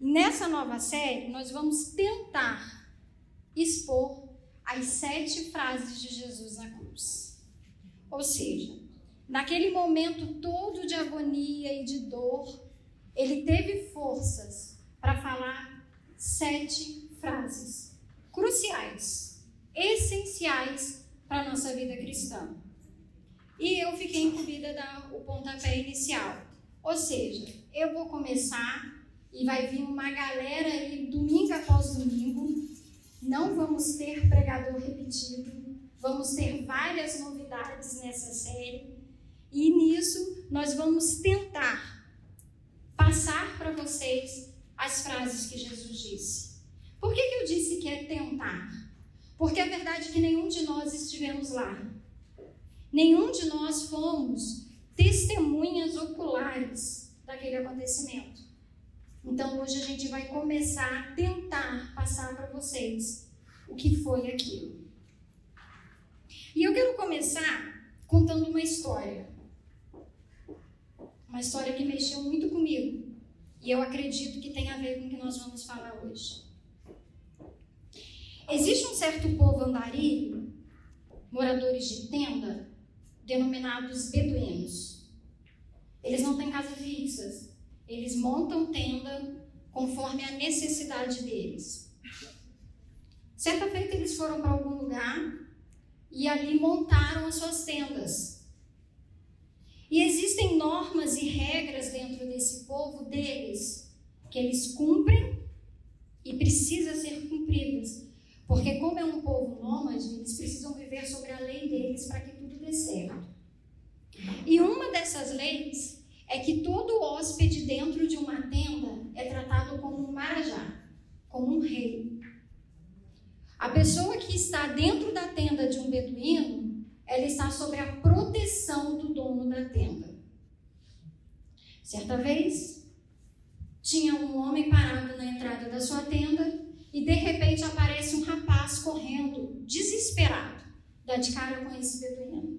Nessa nova série, nós vamos tentar expor as sete frases de Jesus na cruz. Ou seja, naquele momento todo de agonia e de dor, ele teve forças para falar sete frases cruciais, essenciais para a nossa vida cristã. E eu fiquei incumbida dar o pontapé inicial. Ou seja, eu vou começar e vai vir uma galera aí domingo após domingo. Não vamos ter pregador repetido, vamos ter várias novidades nessa série. E nisso nós vamos tentar passar para vocês as frases que Jesus disse. Por que, que eu disse que é tentar? Porque é verdade que nenhum de nós estivemos lá. Nenhum de nós fomos testemunhas oculares daquele acontecimento. Então hoje a gente vai começar a tentar passar para vocês o que foi aquilo. E eu quero começar contando uma história. Uma história que mexeu muito comigo. E eu acredito que tem a ver com o que nós vamos falar hoje. Existe um certo povo andarilho, moradores de tenda, denominados beduínos. Eles não têm casa fixas, eles montam tenda conforme a necessidade deles. Certa feita eles foram para algum lugar e ali montaram as suas tendas. E existem normas e regras dentro desse povo deles que eles cumprem e precisa ser cumpridas. Porque como é um povo nômade, eles precisam viver sobre a lei deles para que tudo dê certo. E uma dessas leis é que todo hóspede dentro de uma tenda é tratado como um marajá, como um rei. A pessoa que está dentro da tenda de um beduíno, ela está sob a proteção do dono da tenda. Certa vez, tinha um homem parado na entrada da sua tenda e de repente aparece um rapaz correndo, desesperado, dá de cara com esse beduíno.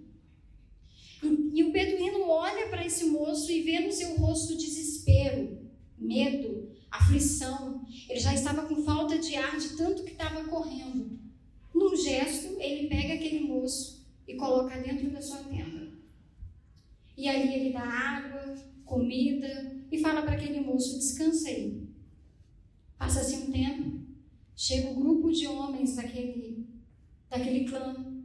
E, o beduíno olha para esse moço e vê no seu rosto desespero, medo, aflição. Ele já estava com falta de ar de tanto que estava correndo. Num gesto, ele pega aquele moço e coloca dentro da sua tenda. E ali ele dá água, comida e fala para aquele moço: descanse aí. Passa-se um tempo, chega o um grupo de homens daquele, daquele clã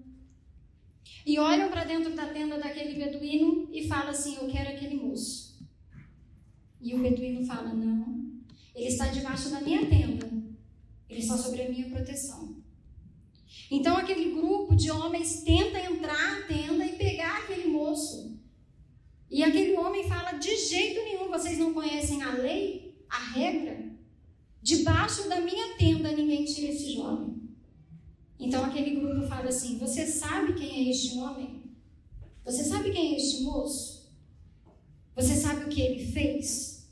e olham para dentro da tenda daquele beduíno e falam assim: Eu quero aquele moço. E o beduíno fala: Não, ele está debaixo da minha tenda, ele está sobre a minha proteção. Então aquele grupo de homens tenta entrar na tenda e pegar aquele moço. E aquele homem fala: De jeito nenhum, vocês não conhecem a lei, a regra? Debaixo da minha tenda ninguém tira esse jovem. Então aquele grupo fala assim: Você sabe quem é este homem? Você sabe quem é este moço? Você sabe o que ele fez?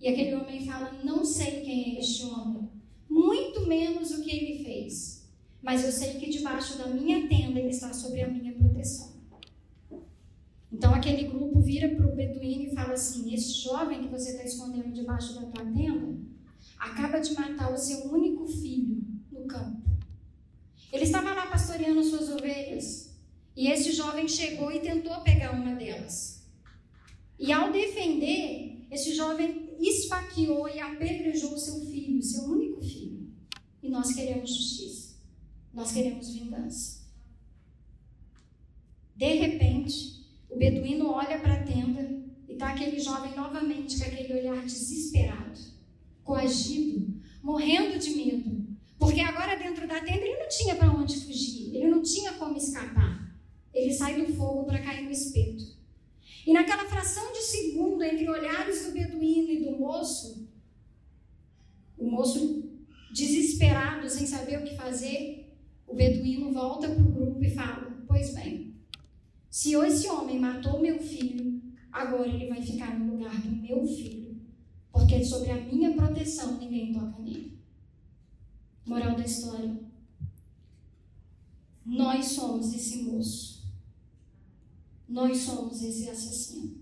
E aquele homem fala: Não sei quem é este homem, muito menos o que ele fez. Mas eu sei que debaixo da minha tenda ele está sobre a minha proteção. Então aquele grupo vira para o beduíno e fala assim: Este jovem que você está escondendo debaixo da tua tenda acaba de matar o seu único filho no campo. Ele estava lá pastoreando suas ovelhas e esse jovem chegou e tentou pegar uma delas. E ao defender, esse jovem esfaqueou e apedrejou seu filho, seu único filho. E nós queremos justiça. Nós queremos vingança. De repente, o beduíno olha para a tenda e está aquele jovem novamente com aquele olhar desesperado coagido, morrendo de medo. Porque agora dentro da tenda ele não tinha para onde fugir, ele não tinha como escapar. Ele sai do fogo para cair no espeto. E naquela fração de segundo entre olhares do beduíno e do moço, o moço desesperado, sem saber o que fazer, o beduíno volta para o grupo e fala: Pois bem, se esse homem matou meu filho, agora ele vai ficar no lugar do meu filho porque sobre a minha proteção ninguém toca nele. Moral da história. Nós somos esse moço. Nós somos esse assassino.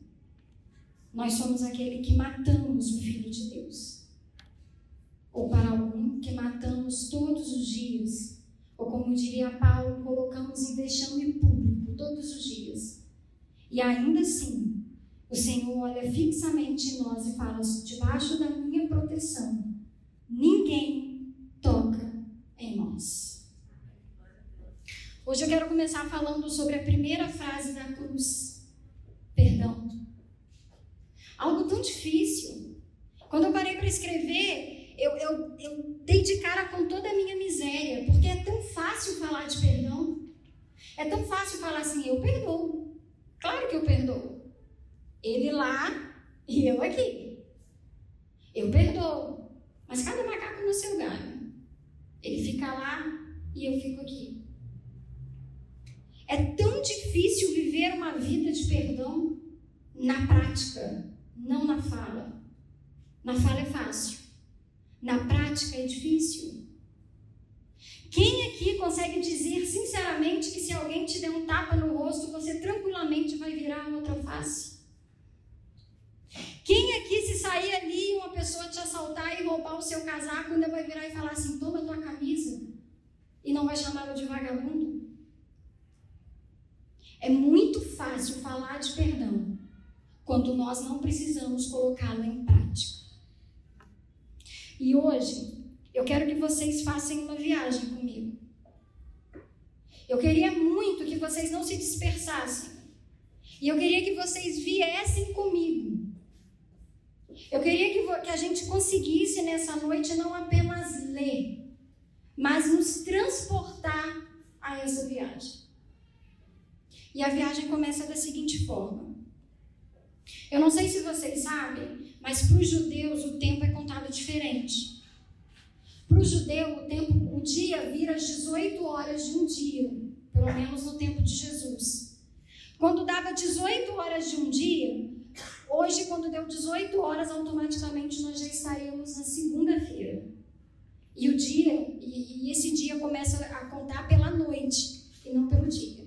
Nós somos aquele que matamos o Filho de Deus. Ou para algum que matamos todos os dias. Ou como diria Paulo, colocamos em vexame público todos os dias. E ainda assim, o Senhor olha fixamente em nós e fala: debaixo da minha proteção, ninguém Hoje eu quero começar falando sobre a primeira frase da cruz: perdão. Algo tão difícil. Quando eu parei para escrever, eu, eu, eu dei de cara com toda a minha miséria, porque é tão fácil falar de perdão. É tão fácil falar assim: eu perdoo. Claro que eu perdoo. Ele lá e eu aqui. Eu perdoo. Mas cada macaco no seu galho. Ele fica lá e eu fico aqui. É tão difícil viver uma vida de perdão na prática, não na fala. Na fala é fácil. Na prática é difícil. Quem aqui consegue dizer sinceramente que se alguém te der um tapa no rosto, você tranquilamente vai virar outra face? Quem aqui, se sair ali uma pessoa te assaltar e roubar o seu casaco, ainda vai virar e falar assim: toma tua camisa? E não vai chamá-lo de vagabundo? É muito fácil falar de perdão quando nós não precisamos colocá-lo em prática. E hoje, eu quero que vocês façam uma viagem comigo. Eu queria muito que vocês não se dispersassem. E eu queria que vocês viessem comigo. Eu queria que, que a gente conseguisse nessa noite não apenas ler, mas nos transportar a essa viagem. E a viagem começa da seguinte forma. Eu não sei se vocês sabem, mas para os judeus o tempo é contado diferente. Para o judeu, o tempo, o dia vira às 18 horas de um dia, pelo menos no tempo de Jesus. Quando dava 18 horas de um dia, hoje, quando deu 18 horas, automaticamente nós já estaríamos na segunda-feira. E o dia, e, e esse dia começa a contar pela noite e não pelo dia.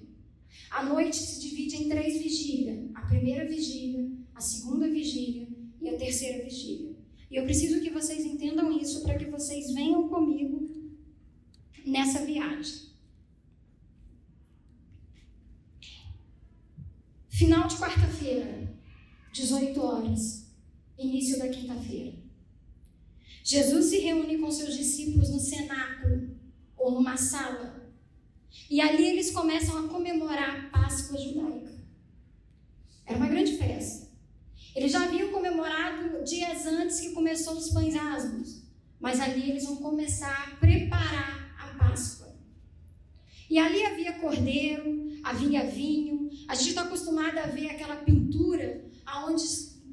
A noite se divide em três vigílias: a primeira vigília, a segunda vigília e a terceira vigília. E eu preciso que vocês entendam isso para que vocês venham comigo nessa viagem. Final de quarta-feira, 18 horas, início da quinta-feira. Jesus se reúne com seus discípulos no cenáculo ou numa sala e ali eles começam a comemorar a Páscoa judaica. Era uma grande festa. Eles já haviam comemorado dias antes que começou os pães asmos, mas ali eles vão começar a preparar a Páscoa. E ali havia cordeiro, havia vinho. A gente está acostumado a ver aquela pintura onde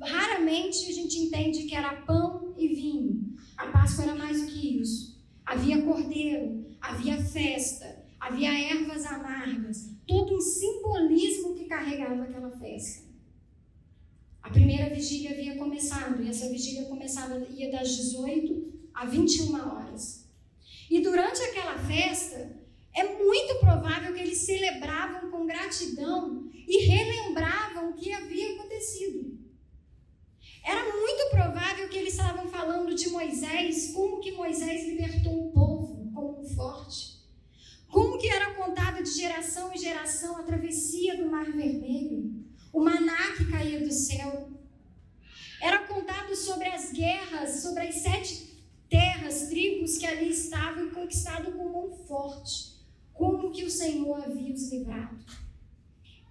raramente a gente entende que era pão e vinho. A Páscoa era mais do que isso. Havia cordeiro, havia festa, havia ervas amargas, todo um simbolismo que carregava aquela festa. A primeira vigília havia começado e essa vigília começava ia das 18 a 21 horas. E durante aquela festa, é muito provável que eles celebravam com gratidão e relembravam o que havia acontecido. Era muito provável que eles estavam falando de Moisés, como que Moisés libertou o povo como um forte. Como que era contada de geração em geração a travessia do Mar Vermelho, o maná que caía do céu. Era contado sobre as guerras, sobre as sete terras, tribos que ali estavam e conquistado com mão forte. Como que o Senhor havia os livrado.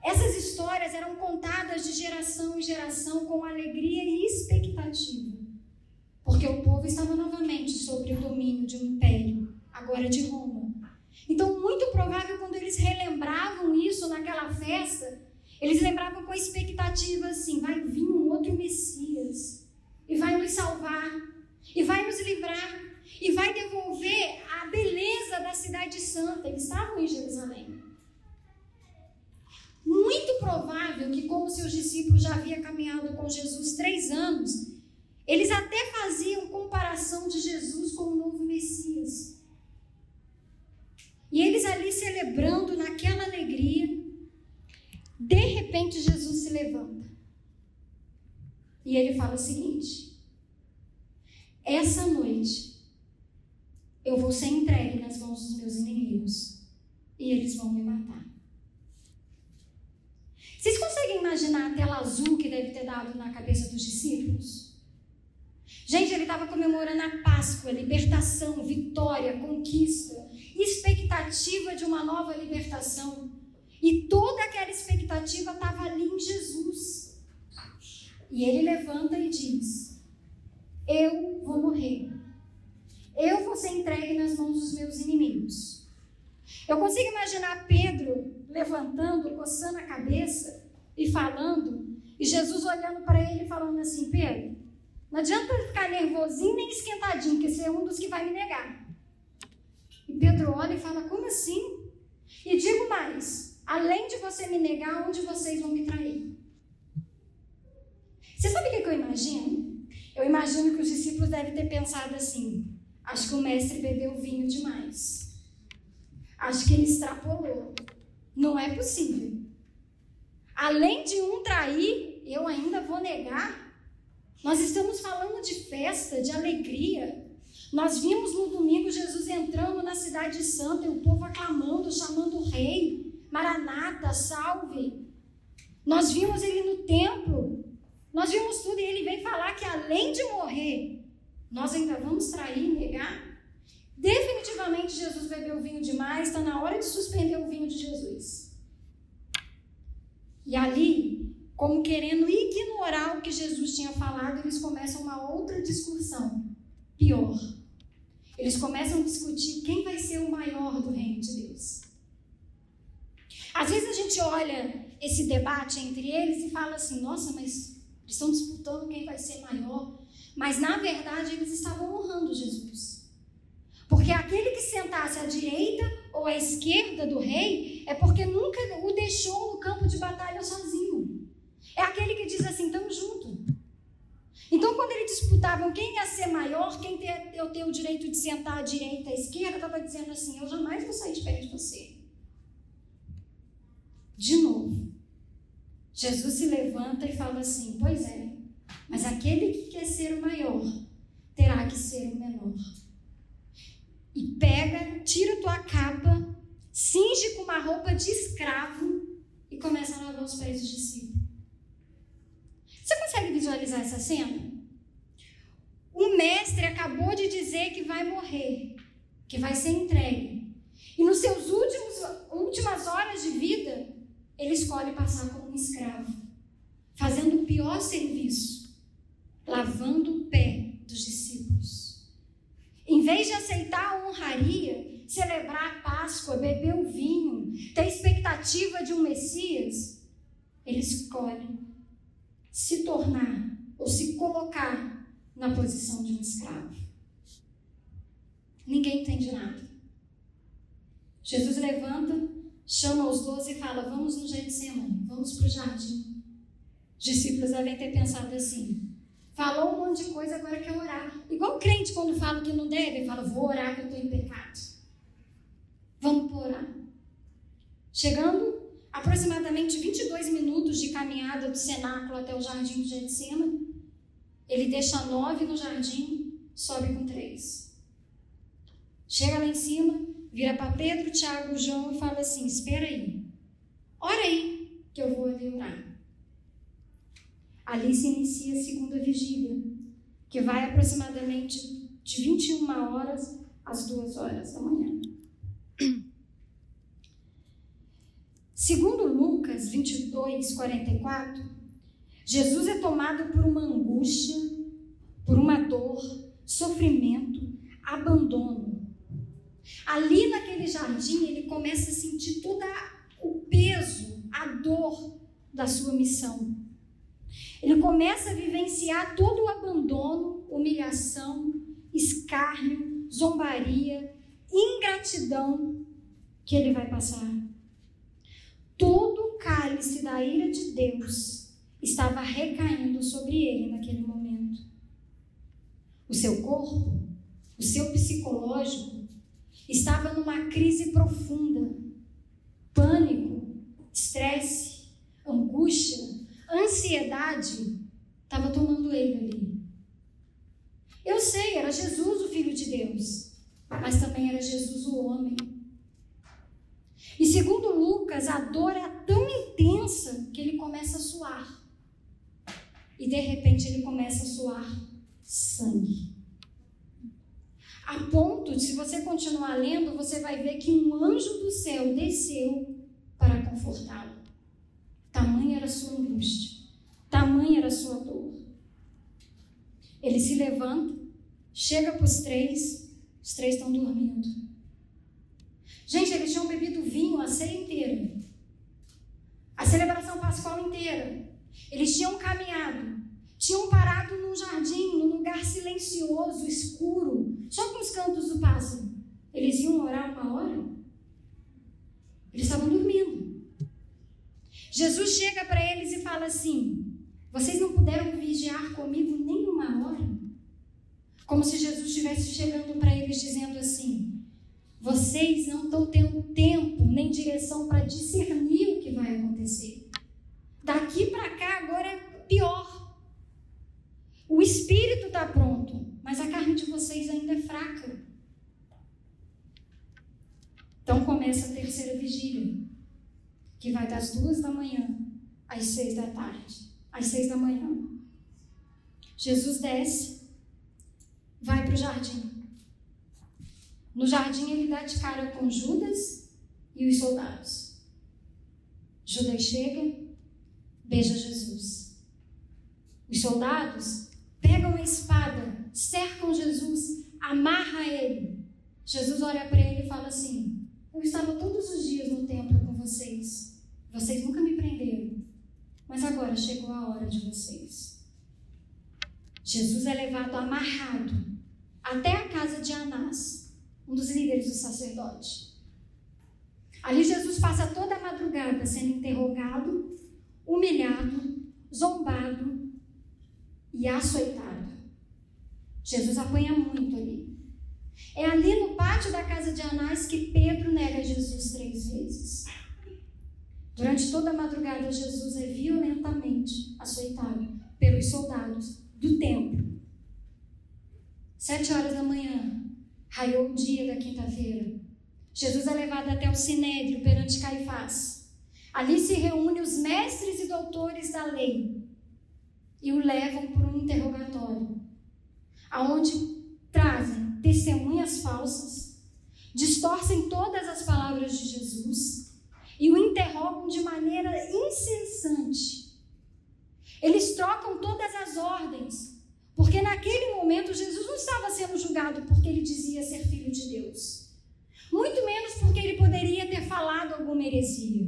Essas histórias eram contadas de geração em geração com alegria e expectativa. Porque o povo estava novamente sobre o domínio de um império, agora de Roma. Então, muito provável, quando eles relembravam isso naquela festa, eles lembravam com a expectativa assim: vai vir um outro Messias, e vai nos salvar, e vai nos livrar, e vai devolver a beleza da cidade santa. Eles estavam em Jerusalém. Muito provável que, como seus discípulos já haviam caminhado com Jesus três anos, eles até faziam comparação de Jesus com o novo Messias. E eles ali celebrando naquela alegria, de repente Jesus se levanta. E ele fala o seguinte: Essa noite eu vou ser entregue nas mãos dos meus inimigos. e eles vão me matar. Vocês conseguem imaginar a tela azul que deve ter dado na cabeça dos discípulos? Gente, ele estava comemorando a Páscoa, libertação, vitória, conquista, expectativa de uma nova libertação. E toda aquela expectativa estava ali em Jesus. E ele levanta e diz: Eu vou morrer. Eu vou ser entregue nas mãos dos meus inimigos. Eu consigo imaginar Pedro levantando, coçando a cabeça e falando, e Jesus olhando para ele e falando assim: Pedro, não adianta ficar nervosinho nem esquentadinho, que você é um dos que vai me negar. E Pedro olha e fala: Como assim? E digo mais: além de você me negar, onde vocês vão me trair? Você sabe o que eu imagino? Eu imagino que os discípulos devem ter pensado assim: acho que o mestre bebeu vinho demais. Acho que ele extrapolou. Não é possível. Além de um trair, eu ainda vou negar. Nós estamos falando de festa, de alegria. Nós vimos no domingo Jesus entrando na cidade santa e o povo aclamando, chamando o rei. Maranata, salve. Nós vimos ele no templo. Nós vimos tudo e ele vem falar que além de morrer, nós ainda vamos trair, negar. Definitivamente Jesus bebeu vinho demais, está na hora de suspender o vinho de Jesus. E ali, como querendo ignorar o que Jesus tinha falado, eles começam uma outra discussão. Pior. Eles começam a discutir quem vai ser o maior do reino de Deus. Às vezes a gente olha esse debate entre eles e fala assim: nossa, mas eles estão disputando quem vai ser maior. Mas na verdade eles estavam honrando Jesus. Porque aquele que sentasse à direita ou à esquerda do rei é porque nunca o deixou no campo de batalha sozinho. É aquele que diz assim: estamos juntos. Então, quando eles disputavam quem ia ser maior, quem ia ter o direito de sentar à direita, à esquerda, estava dizendo assim: eu jamais vou sair de perto de você. De novo, Jesus se levanta e fala assim: pois é, mas aquele que quer ser o maior terá que ser o menor e pega, tira tua capa, cinge com uma roupa de escravo e começa a lavar os pés dos discípulos. Essa cena? O mestre acabou de dizer que vai morrer, que vai ser entregue. E nos seus últimos últimas horas de vida, ele escolhe passar como um escravo, fazendo o pior serviço, lavando o pé dos discípulos. Em vez de aceitar a honraria, celebrar a Páscoa, beber o vinho, ter expectativa de um Messias, ele escolhe se tornar ou se colocar na posição de um escravo. Ninguém entende nada. Jesus levanta, chama os doze e fala: Vamos no Getsemane, vamos para o jardim. Os discípulos devem ter pensado assim: Falou um monte de coisa, agora quer orar. Igual crente quando fala que não deve, fala, vou orar que eu estou em pecado. Vamos orar. Chegando aproximadamente 22 minutos de caminhada do cenáculo até o jardim de Getsemane, ele deixa nove no jardim, sobe com três. Chega lá em cima, vira para Pedro, Tiago, João e fala assim: Espera aí, ora aí que eu vou ali orar. Ali se inicia a segunda vigília, que vai aproximadamente de 21 horas às 2 horas da manhã. Segundo Lucas 22, 44, Jesus é tomado por uma angústia, por uma dor, sofrimento, abandono. Ali naquele jardim, ele começa a sentir todo o peso, a dor da sua missão. Ele começa a vivenciar todo o abandono, humilhação, escárnio, zombaria, ingratidão que ele vai passar. Todo o cálice da ira de Deus estava recaindo sobre ele naquele momento. O seu corpo, o seu psicológico, estava numa crise profunda, pânico, estresse, angústia, ansiedade estava tomando ele ali. Eu sei, era Jesus o Filho de Deus, mas também era Jesus o homem. Segundo Lucas, a dor é tão intensa que ele começa a suar. E de repente ele começa a suar sangue. A ponto se você continuar lendo, você vai ver que um anjo do céu desceu para confortá-lo. Tamanha era sua angústia, tamanha era sua dor. Ele se levanta, chega para os três, os três estão dormindo. Gente, eles tinham bebido vinho a ceia inteira, a celebração pascual inteira. Eles tinham caminhado, tinham parado num jardim, num lugar silencioso, escuro, só com os cantos do pássaro. Eles iam orar uma hora? Eles estavam dormindo. Jesus chega para eles e fala assim: Vocês não puderam vigiar comigo nem uma hora? Como se Jesus estivesse chegando para eles dizendo assim: Vocês não estão tendo tempo nem direção para discernir o que vai acontecer. Daqui para cá agora é pior. O espírito está pronto, mas a carne de vocês ainda é fraca. Então começa a terceira vigília, que vai das duas da manhã às seis da tarde, às seis da manhã. Jesus desce, vai para o jardim. No jardim ele dá de cara com Judas e os soldados. Judas chega, beija Jesus. Os soldados pegam uma espada, cercam Jesus, amarra ele. Jesus olha para ele e fala assim: Eu estava todos os dias no templo com vocês. Vocês nunca me prenderam. Mas agora chegou a hora de vocês. Jesus é levado amarrado até a casa de Anás, um dos líderes do sacerdote. Ali Jesus passa toda a madrugada sendo interrogado, humilhado, zombado e açoitado. Jesus apanha muito ali. É ali no pátio da casa de Anás que Pedro nega Jesus três vezes. Durante toda a madrugada, Jesus é violentamente açoitado pelos soldados do templo. Sete horas da manhã, raiou o dia da quinta-feira. Jesus é levado até o Sinédrio perante Caifás. Ali se reúnem os mestres e doutores da lei e o levam para um interrogatório, aonde trazem testemunhas falsas, distorcem todas as palavras de Jesus e o interrogam de maneira incessante. Eles trocam todas as ordens, porque naquele momento Jesus não estava sendo julgado porque ele dizia ser filho de Deus, muito menos porque ele poderia ter falado alguma heresia.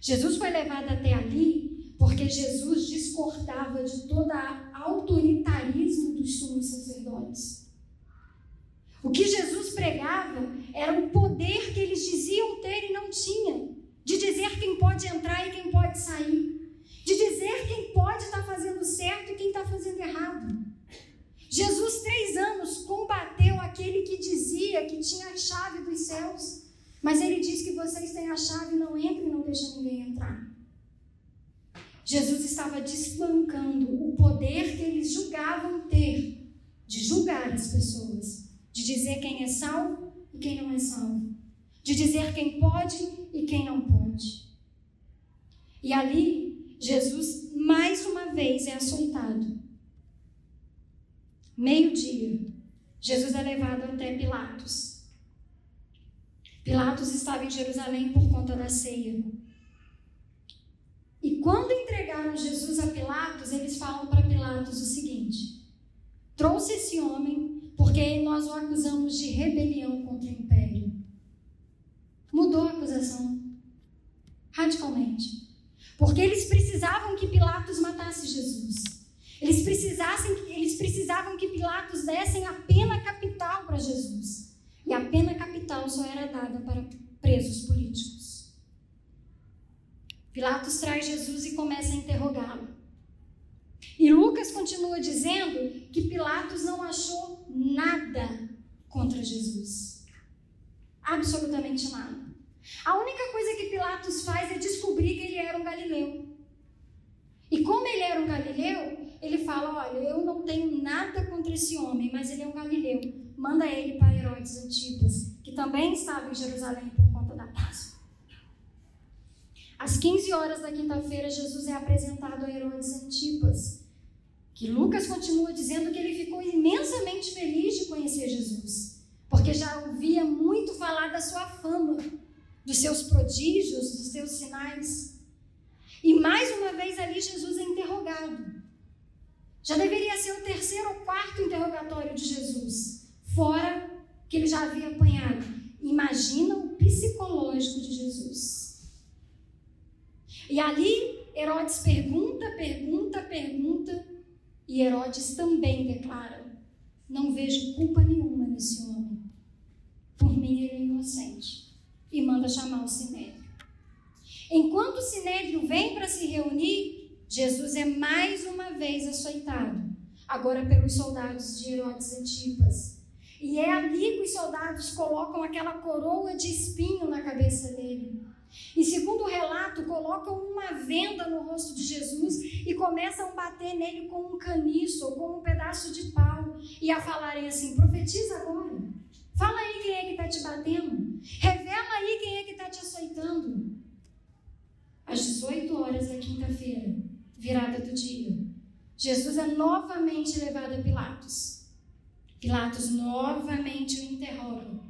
Jesus foi levado até ali porque Jesus discordava de todo autoritarismo dos sumos sacerdotes. O que Jesus pregava era o poder que eles diziam ter e não tinham, de dizer quem pode entrar e quem pode sair, de dizer quem pode estar fazendo certo e quem está fazendo errado. Jesus, três anos, combateu aquele que dizia que tinha a chave dos céus, mas ele diz que vocês têm a chave, não entram e não deixam ninguém entrar. Jesus estava desbancando o poder que eles julgavam ter de julgar as pessoas, de dizer quem é salvo e quem não é salvo, de dizer quem pode e quem não pode. E ali, Jesus mais uma vez é açoitado. Meio-dia, Jesus é levado até Pilatos. Pilatos estava em Jerusalém por conta da ceia. E quando entregaram Jesus a Pilatos, eles falam para Pilatos o seguinte: trouxe esse homem porque nós o acusamos de rebelião contra o império. Mudou a acusação radicalmente. Porque eles precisavam que Pilatos matasse Jesus. Eles, precisassem, eles precisavam que Pilatos dessem a pena capital para Jesus. E a pena capital só era dada para presos políticos. Pilatos traz Jesus e começa a interrogá-lo. E Lucas continua dizendo que Pilatos não achou nada contra Jesus. Absolutamente nada. A única coisa que Pilatos faz é descobrir que ele era um galileu. E como ele era um galileu, ele fala: Olha, eu não tenho nada contra esse homem, mas ele é um galileu. Manda ele para Herodes Antipas, que também estava em Jerusalém por conta da Páscoa. Às 15 horas da quinta-feira, Jesus é apresentado a Herodes Antipas, que Lucas continua dizendo que ele ficou imensamente feliz de conhecer Jesus, porque já ouvia muito falar da sua fama, dos seus prodígios, dos seus sinais. E mais uma vez ali Jesus é interrogado. Já deveria ser o terceiro ou quarto interrogatório de Jesus, fora que ele já havia apanhado. Imagina o psicológico de Jesus. E ali Herodes pergunta, pergunta, pergunta, e Herodes também declara: Não vejo culpa nenhuma nesse homem. Por mim ele é inocente. E manda chamar o sinédrio. Enquanto o sinédrio vem para se reunir, Jesus é mais uma vez açoitado, agora pelos soldados de Herodes Antipas. E é ali que os soldados colocam aquela coroa de espinho na cabeça dele. E segundo o relato, colocam uma venda no rosto de Jesus e começam a bater nele com um caniço ou com um pedaço de pau e a falarem assim: profetiza agora. Fala aí quem é que está te batendo. Revela aí quem é que está te açoitando. Às 18 horas da quinta-feira, virada do dia, Jesus é novamente levado a Pilatos. Pilatos novamente o interroga.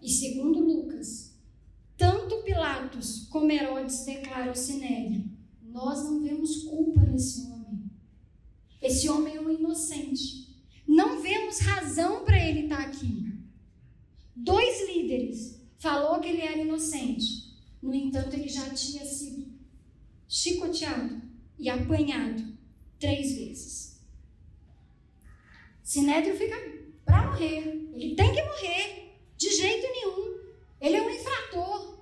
E segundo Lucas, tanto Pilatos como Herodes declaram Sinédrio: Nós não vemos culpa nesse homem. Esse homem é um inocente. Não vemos razão para ele estar aqui. Dois líderes falou que ele era inocente. No entanto, ele já tinha sido chicoteado e apanhado três vezes. Sinédrio fica para morrer. Ele tem que morrer. De jeito nenhum. Ele é um infrator.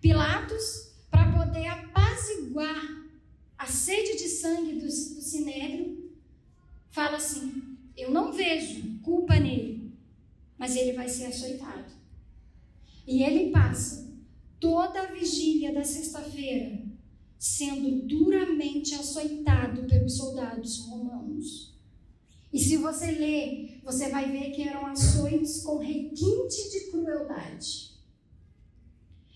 Pilatos, para poder apaziguar a sede de sangue do, do sinédrio, fala assim: Eu não vejo culpa nele, mas ele vai ser açoitado. E ele passa toda a vigília da sexta-feira sendo duramente açoitado pelos soldados romanos. E se você ler, você vai ver que eram açoites com requinte de crueldade.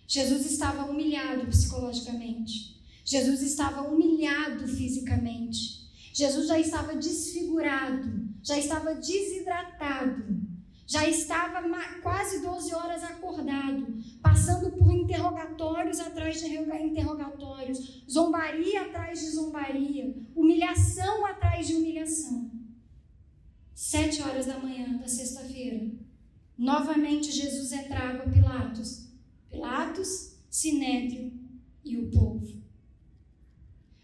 Jesus estava humilhado psicologicamente. Jesus estava humilhado fisicamente. Jesus já estava desfigurado, já estava desidratado, já estava quase 12 horas acordado, passando por interrogatórios atrás de interrogatórios, zombaria atrás de zombaria, humilhação atrás de humilhação. Sete horas da manhã da sexta-feira, novamente Jesus é trago a Pilatos Pilatos, Sinédrio e o povo.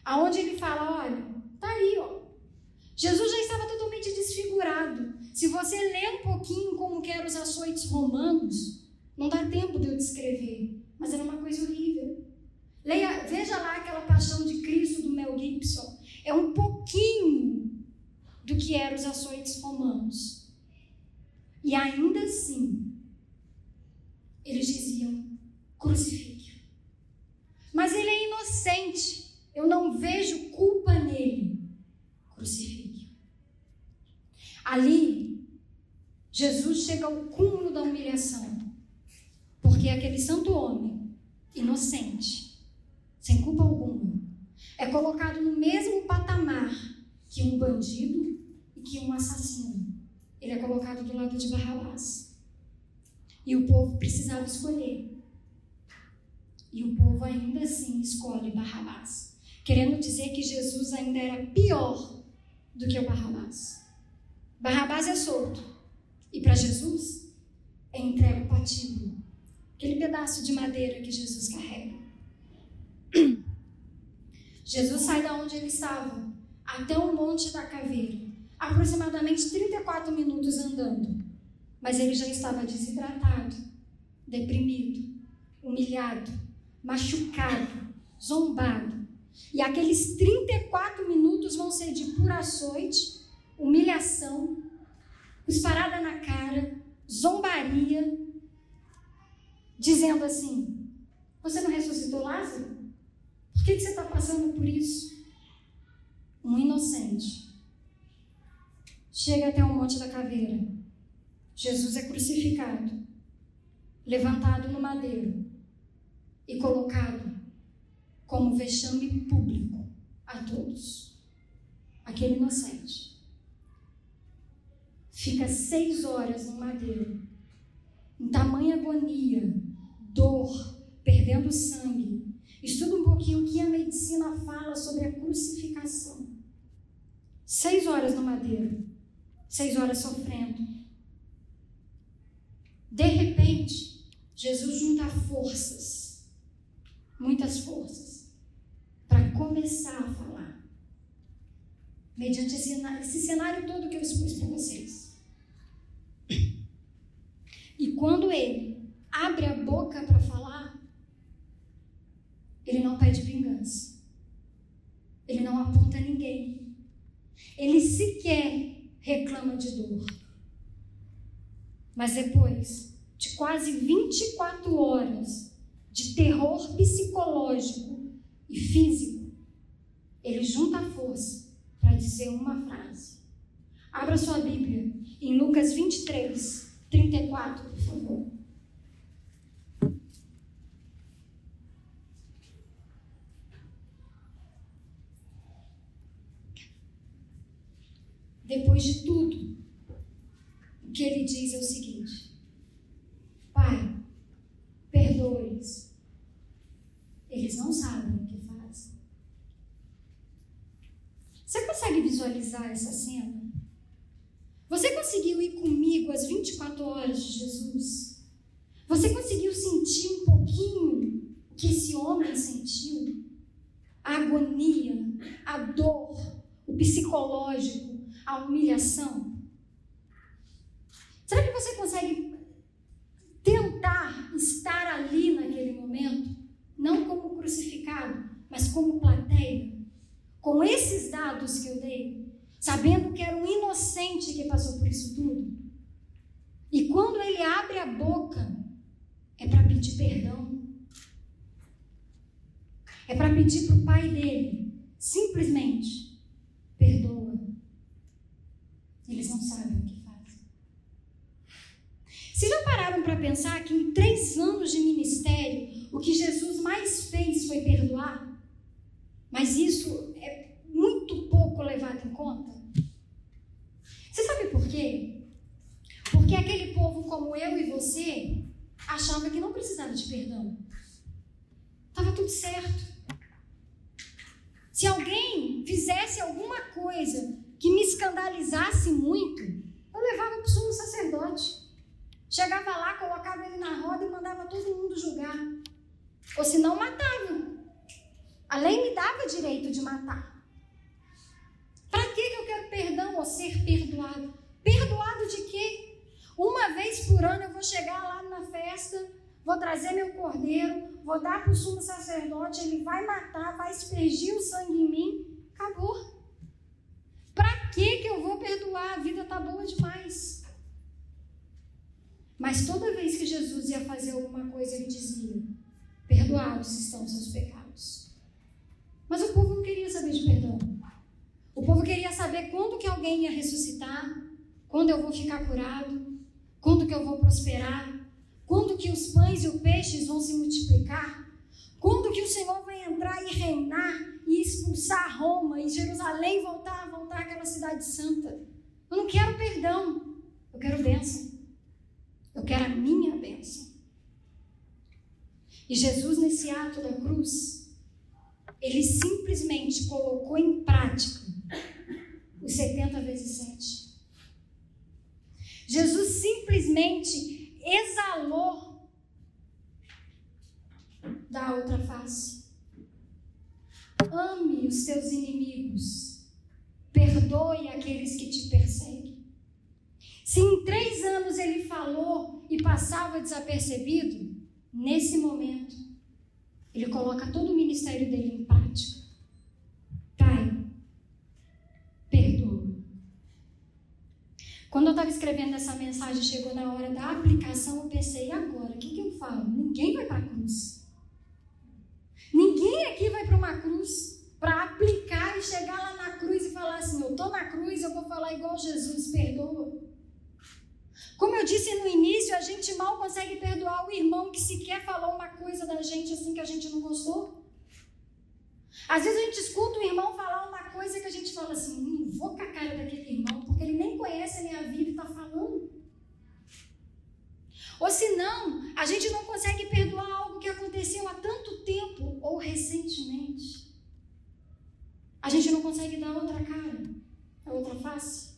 Aonde ele fala, olha, tá aí, ó. Jesus já estava totalmente desfigurado. Se você lê um pouquinho como eram os açoites romanos, não dá tempo de eu descrever, mas era uma coisa horrível. Leia, veja lá aquela paixão de Cristo do Mel Gibson. É um pouquinho do que eram os açoites romanos. E ainda assim, eles diziam: crucifique. Mas ele é inocente. Eu não vejo culpa nele. Crucifique. Ali, Jesus chega ao cúmulo da humilhação. Porque aquele santo homem, inocente, sem culpa alguma, é colocado no mesmo patamar que um bandido e que um assassino. Ele é colocado do lado de Barrabás. E o povo precisava escolher e o povo ainda assim escolhe Barrabás, querendo dizer que Jesus ainda era pior do que o Barrabás. Barrabás é solto e para Jesus é entregue o patíbulo, aquele pedaço de madeira que Jesus carrega. Jesus sai da onde ele estava até o Monte da Caveira, aproximadamente 34 minutos andando, mas ele já estava desidratado, deprimido, humilhado, machucado, zombado. E aqueles 34 minutos vão ser de pura açoite, humilhação, esparada na cara, zombaria, dizendo assim: Você não ressuscitou Lázaro? Por que, que você está passando por isso? Um inocente chega até o Monte da Caveira. Jesus é crucificado, levantado no madeiro e colocado como vexame público a todos. Aquele inocente fica seis horas no madeiro, em tamanha agonia, dor, perdendo sangue. Estuda um pouquinho o que a medicina fala sobre a crucificação. Seis horas no madeiro, seis horas sofrendo. De repente, Jesus junta forças, muitas forças, para começar a falar. Mediante esse, cenário todo que eu expus para vocês. Quando ele abre a boca para falar, ele não pede vingança. Ele não aponta ninguém. Ele sequer reclama de dor. Mas depois de quase 24 horas de terror psicológico e físico, ele junta a força para dizer uma frase. Abra sua Bíblia em Lucas 23, 34, por favor. Depois de tudo, o que ele diz é o seguinte: Pai, perdoe-os. Eles não sabem o que fazem. Você consegue visualizar essa cena? Conseguiu ir comigo às 24 horas de Jesus? Você conseguiu sentir um pouquinho o que esse homem sentiu? A agonia, a dor, o psicológico, a humilhação? Será que você consegue tentar estar ali naquele momento, não como crucificado, mas como plateia, com esses dados que eu dei, sabendo que era um inocente que passou por isso tudo? E quando ele abre a boca, é para pedir perdão. É para pedir para o pai dele, simplesmente, perdoa. Eles não sabem o que fazem. Vocês já pararam para pensar que em três anos de ministério, o que Jesus mais fez foi perdoar? Mas isso é muito pouco levado em conta. Você sabe por quê? Porque aquele povo como eu e você achava que não precisava de perdão. Estava tudo certo. Se alguém fizesse alguma coisa que me escandalizasse muito, eu levava para o sumo sacerdote. Chegava lá, colocava ele na roda e mandava todo mundo julgar. Ou se não, matava. A lei me dava direito de matar. Para que eu quero perdão ou ser perdoado? Perdoado de quê? Uma vez por ano eu vou chegar lá na festa, vou trazer meu cordeiro, vou dar para o sumo sacerdote, ele vai matar, vai aspergir o sangue em mim. Acabou. Para que que eu vou perdoar? A vida tá boa demais. Mas toda vez que Jesus ia fazer alguma coisa, ele dizia: Perdoados estão seus pecados. Mas o povo não queria saber de perdão. O povo queria saber quando que alguém ia ressuscitar, quando eu vou ficar curado, quando que eu vou prosperar, quando que os pães e os peixes vão se multiplicar, quando que o Senhor vai entrar e reinar e expulsar Roma e Jerusalém voltar, voltar àquela cidade santa. Eu não quero perdão, eu quero bênção. Eu quero a minha bênção. E Jesus, nesse ato da cruz, ele simplesmente colocou em prática os 70 vezes 7. Jesus simplesmente exalou da outra face. Ame os teus inimigos. Perdoe aqueles que te perseguem. Se em três anos ele falou e passava desapercebido, nesse momento, ele coloca todo o ministério dele em prática. Pai, perdoa. Quando eu estava escrevendo essa mensagem, chegou na hora da aplicação, eu pensei, e agora? O que, que eu falo? Ninguém vai para a cruz. Ninguém aqui vai para uma cruz para aplicar e chegar lá na cruz e falar assim: eu estou na cruz, eu vou falar igual Jesus, perdoa. Como eu disse no início, a gente mal consegue perdoar o irmão que sequer falou uma coisa da gente assim que a gente não gostou. Às vezes a gente escuta o irmão falar uma coisa que a gente fala assim, não vou com a cara daquele irmão, porque ele nem conhece a minha vida e está falando. Ou se não, a gente não consegue perdoar algo que aconteceu há tanto tempo ou recentemente. A gente não consegue dar outra cara, a outra face.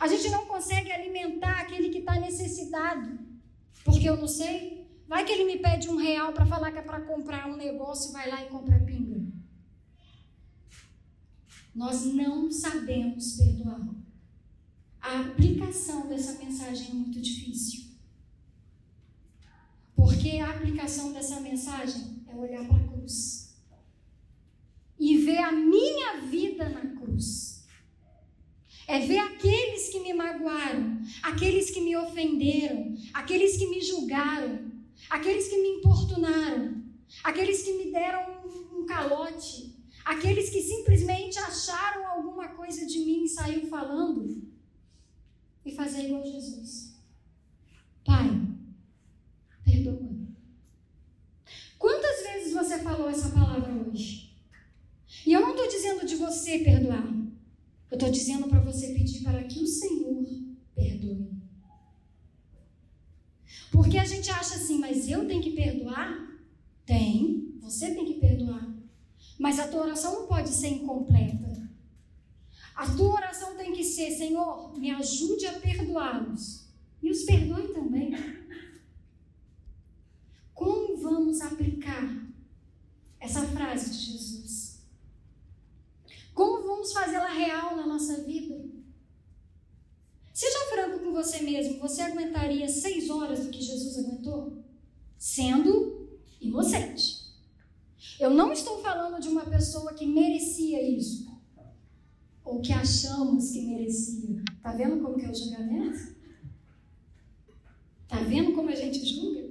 A gente não consegue alimentar aquele que está necessitado, porque eu não sei. Vai que ele me pede um real para falar que é para comprar um negócio vai lá e compra pinga. Nós não sabemos perdoar. A aplicação dessa mensagem é muito difícil. Porque a aplicação dessa mensagem é olhar para a cruz e ver a minha vida na cruz. É ver aqueles que me magoaram, aqueles que me ofenderam, aqueles que me julgaram, aqueles que me importunaram, aqueles que me deram um, calote, aqueles que simplesmente acharam alguma coisa de mim e saíram falando, e fazer igual Jesus. Pai, perdoa. Quantas vezes você falou essa palavra hoje? E eu não estou dizendo de você perdoar. Eu estou dizendo para você pedir para que o Senhor perdoe. Porque a gente acha assim, mas eu tenho que perdoar? Tem, você tem que perdoar. Mas a tua oração não pode ser incompleta. A tua oração tem que ser, Senhor, me ajude a perdoá-los. E os perdoe também. Como vamos aplicar essa frase de Jesus? Vamos fazê-la real na nossa vida? Seja franco com você mesmo, você aguentaria seis horas do que Jesus aguentou? Sendo inocente. Eu não estou falando de uma pessoa que merecia isso. Ou que achamos que merecia. Tá vendo como que é o julgamento? Tá vendo como a gente julga?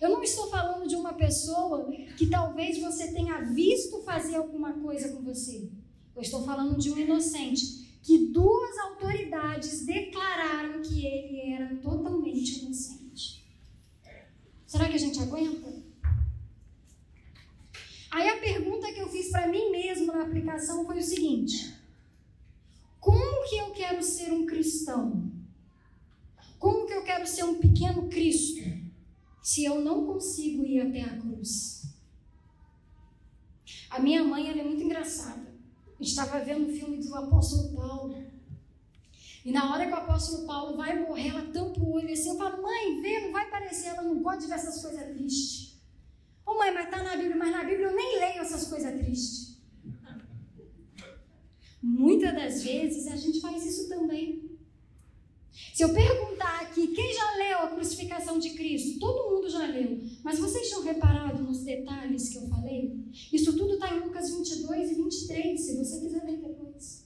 Eu não estou falando de uma pessoa que talvez você tenha visto fazer alguma coisa com você. Eu estou falando de um inocente que duas autoridades declararam que ele era totalmente inocente. Será que a gente aguenta? Aí a pergunta que eu fiz para mim mesmo na aplicação foi o seguinte: como que eu quero ser um cristão? Como que eu quero ser um pequeno Cristo se eu não consigo ir até a cruz? A minha mãe é muito engraçada estava vendo o filme do apóstolo Paulo. E na hora que o apóstolo Paulo vai morrer, ela tampa o olho assim. Eu falo, mãe, vê, não vai parecer, ela não gosta de ver essas coisas tristes. Ô mãe, mas tá na Bíblia, mas na Bíblia eu nem leio essas coisas tristes. Muitas das vezes a gente faz isso também. Se eu perguntar aqui, quem já leu a crucificação de Cristo? Todo mundo já leu. Mas vocês tinham reparado nos detalhes que eu falei? Isso tudo está em Lucas 22 e 23, se você quiser ler depois.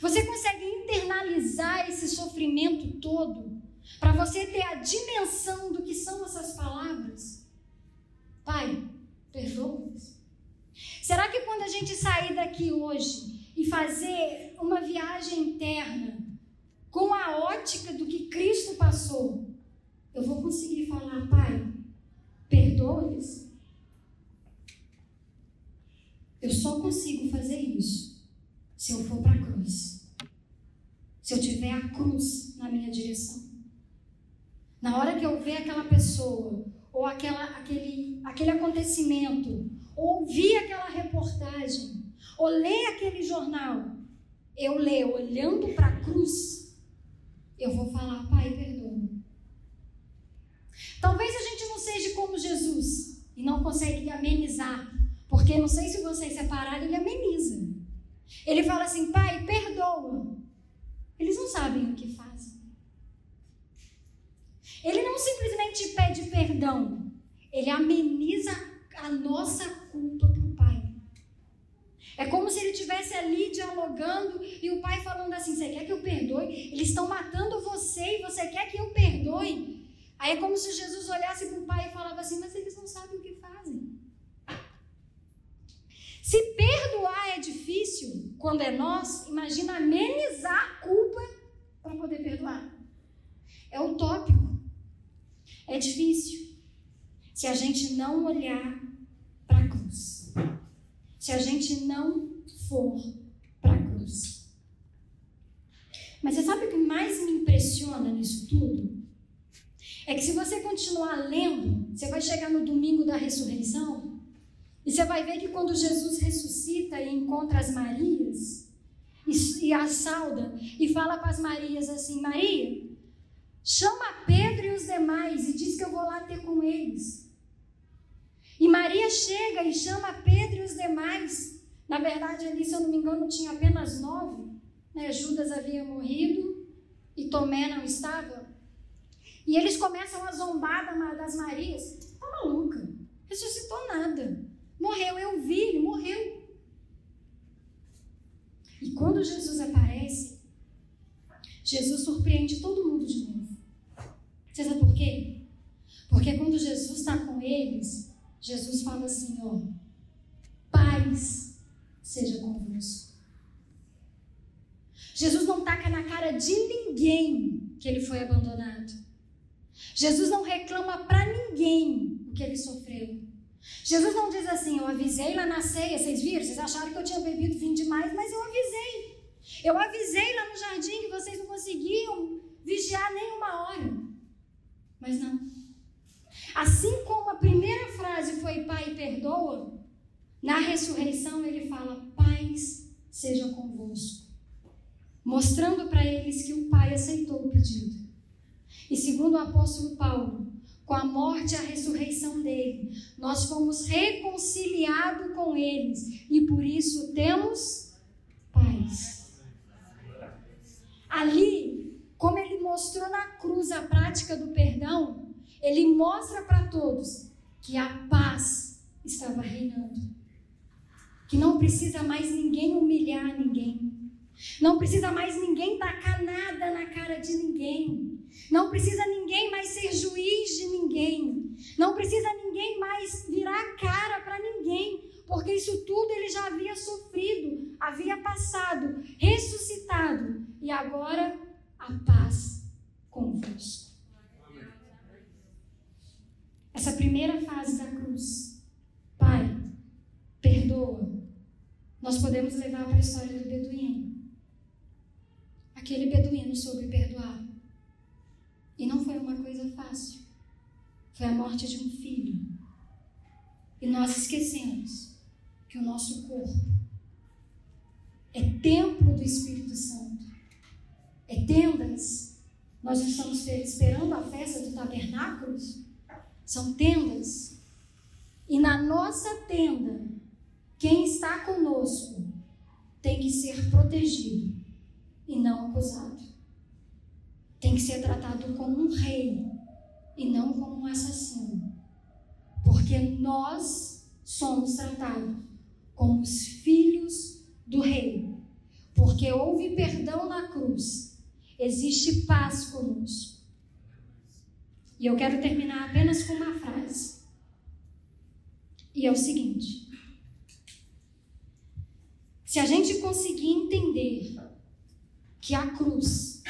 Você consegue internalizar esse sofrimento todo para você ter a dimensão do que são essas palavras? Pai, perdoa-nos. Será que quando a gente sair daqui hoje e fazer uma viagem interna, com a ótica do que Cristo passou, eu vou conseguir falar, Pai, perdoa-lhes. Eu só consigo fazer isso se eu for para a cruz. Se eu tiver a cruz na minha direção. Na hora que eu ver aquela pessoa, ou aquela, aquele, aquele acontecimento, ou ouvir aquela reportagem, ou ler aquele jornal, eu ler olhando para a cruz, eu vou falar, Pai, perdoa. Talvez a gente não seja como Jesus e não consegue amenizar, porque não sei se vocês separaram, ele ameniza. Ele fala assim, Pai, perdoa. Eles não sabem o que fazem. Ele não simplesmente pede perdão, ele ameniza a nossa culpa é como se ele estivesse ali dialogando e o pai falando assim: Você quer que eu perdoe? Eles estão matando você e você quer que eu perdoe? Aí é como se Jesus olhasse para o pai e falava assim: Mas eles não sabem o que fazem. Se perdoar é difícil quando é nós, imagina amenizar a culpa para poder perdoar. É utópico. É difícil. Se a gente não olhar para a cruz se a gente não for para a cruz. Mas você sabe o que mais me impressiona nisso tudo? É que se você continuar lendo, você vai chegar no domingo da ressurreição e você vai ver que quando Jesus ressuscita e encontra as Marias e, e as sauda e fala para as Marias assim: Maria, chama Pedro e os demais e diz que eu vou lá ter com eles. E Maria chega e chama Pedro e os demais. Na verdade, ali, se eu não me engano, tinha apenas nove. Né? Judas havia morrido e Tomé não estava. E eles começam a zombar das Marias. Tá maluca? Ressuscitou nada. Morreu, eu vi, ele morreu. E quando Jesus aparece, Jesus surpreende todo mundo de novo. Você sabe por quê? Porque quando Jesus está com eles, Jesus fala assim: ó, paz seja convosco. Jesus não taca na cara de ninguém que ele foi abandonado. Jesus não reclama para ninguém o que ele sofreu. Jesus não diz assim, eu avisei lá na ceia, vocês viram? Vocês acharam que eu tinha bebido vinho demais, mas eu avisei. Eu avisei lá no jardim que vocês não conseguiam vigiar nem uma hora. Mas não. Assim como a primeira frase foi Pai, perdoa, na ressurreição ele fala: Paz seja convosco. Mostrando para eles que o Pai aceitou o pedido. E segundo o apóstolo Paulo, com a morte e a ressurreição dele, nós fomos reconciliados com eles e por isso temos paz. Ali, como ele mostrou na cruz a prática do perdão, ele mostra para todos que a paz estava reinando. Que não precisa mais ninguém humilhar ninguém. Não precisa mais ninguém tacar nada na cara de ninguém. Não precisa ninguém mais ser juiz de ninguém. Não precisa ninguém mais virar a cara para ninguém, porque isso tudo ele já havia sofrido, havia passado, ressuscitado e agora a paz convosco. Essa primeira fase da cruz, Pai, perdoa. Nós podemos levar para a história do beduíno. Aquele beduíno soube perdoar. E não foi uma coisa fácil. Foi a morte de um filho. E nós esquecemos que o nosso corpo é templo do Espírito Santo. É tendas. Nós estamos esperando a festa do tabernáculos. São tendas. E na nossa tenda, quem está conosco tem que ser protegido e não acusado tem que ser tratado como um rei e não como um assassino. Porque nós somos tratados como os filhos do rei. Porque houve perdão na cruz, existe paz conosco. E eu quero terminar apenas com uma frase. E é o seguinte: se a gente conseguir entender que a cruz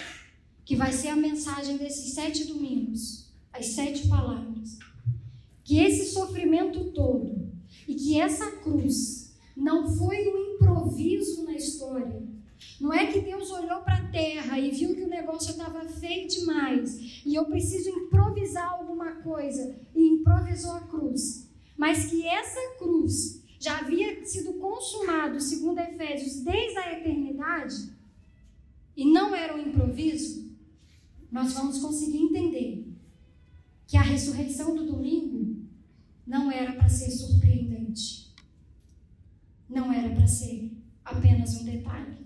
que vai ser a mensagem desses sete domingos, as sete palavras. Que esse sofrimento todo e que essa cruz não foi um improviso na história. Não é que Deus olhou para a terra e viu que o negócio estava feio demais e eu preciso improvisar alguma coisa e improvisou a cruz. Mas que essa cruz já havia sido consumado, segundo Efésios, desde a eternidade e não era um improviso, nós vamos conseguir entender que a ressurreição do domingo não era para ser surpreendente. Não era para ser apenas um detalhe.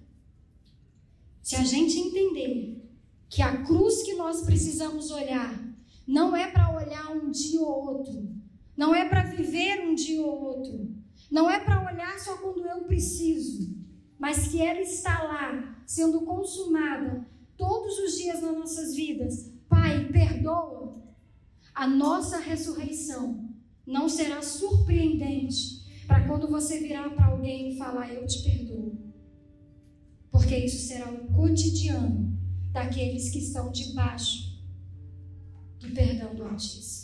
Se a gente entender que a cruz que nós precisamos olhar não é para olhar um dia ou outro, não é para viver um dia ou outro, não é para olhar só quando eu preciso, mas que ela está lá sendo consumada todos os dias nas nossas vidas, Pai, perdoa, a nossa ressurreição não será surpreendente para quando você virar para alguém e falar, eu te perdoo. Porque isso será o cotidiano daqueles que estão debaixo do perdão do Altíssimo.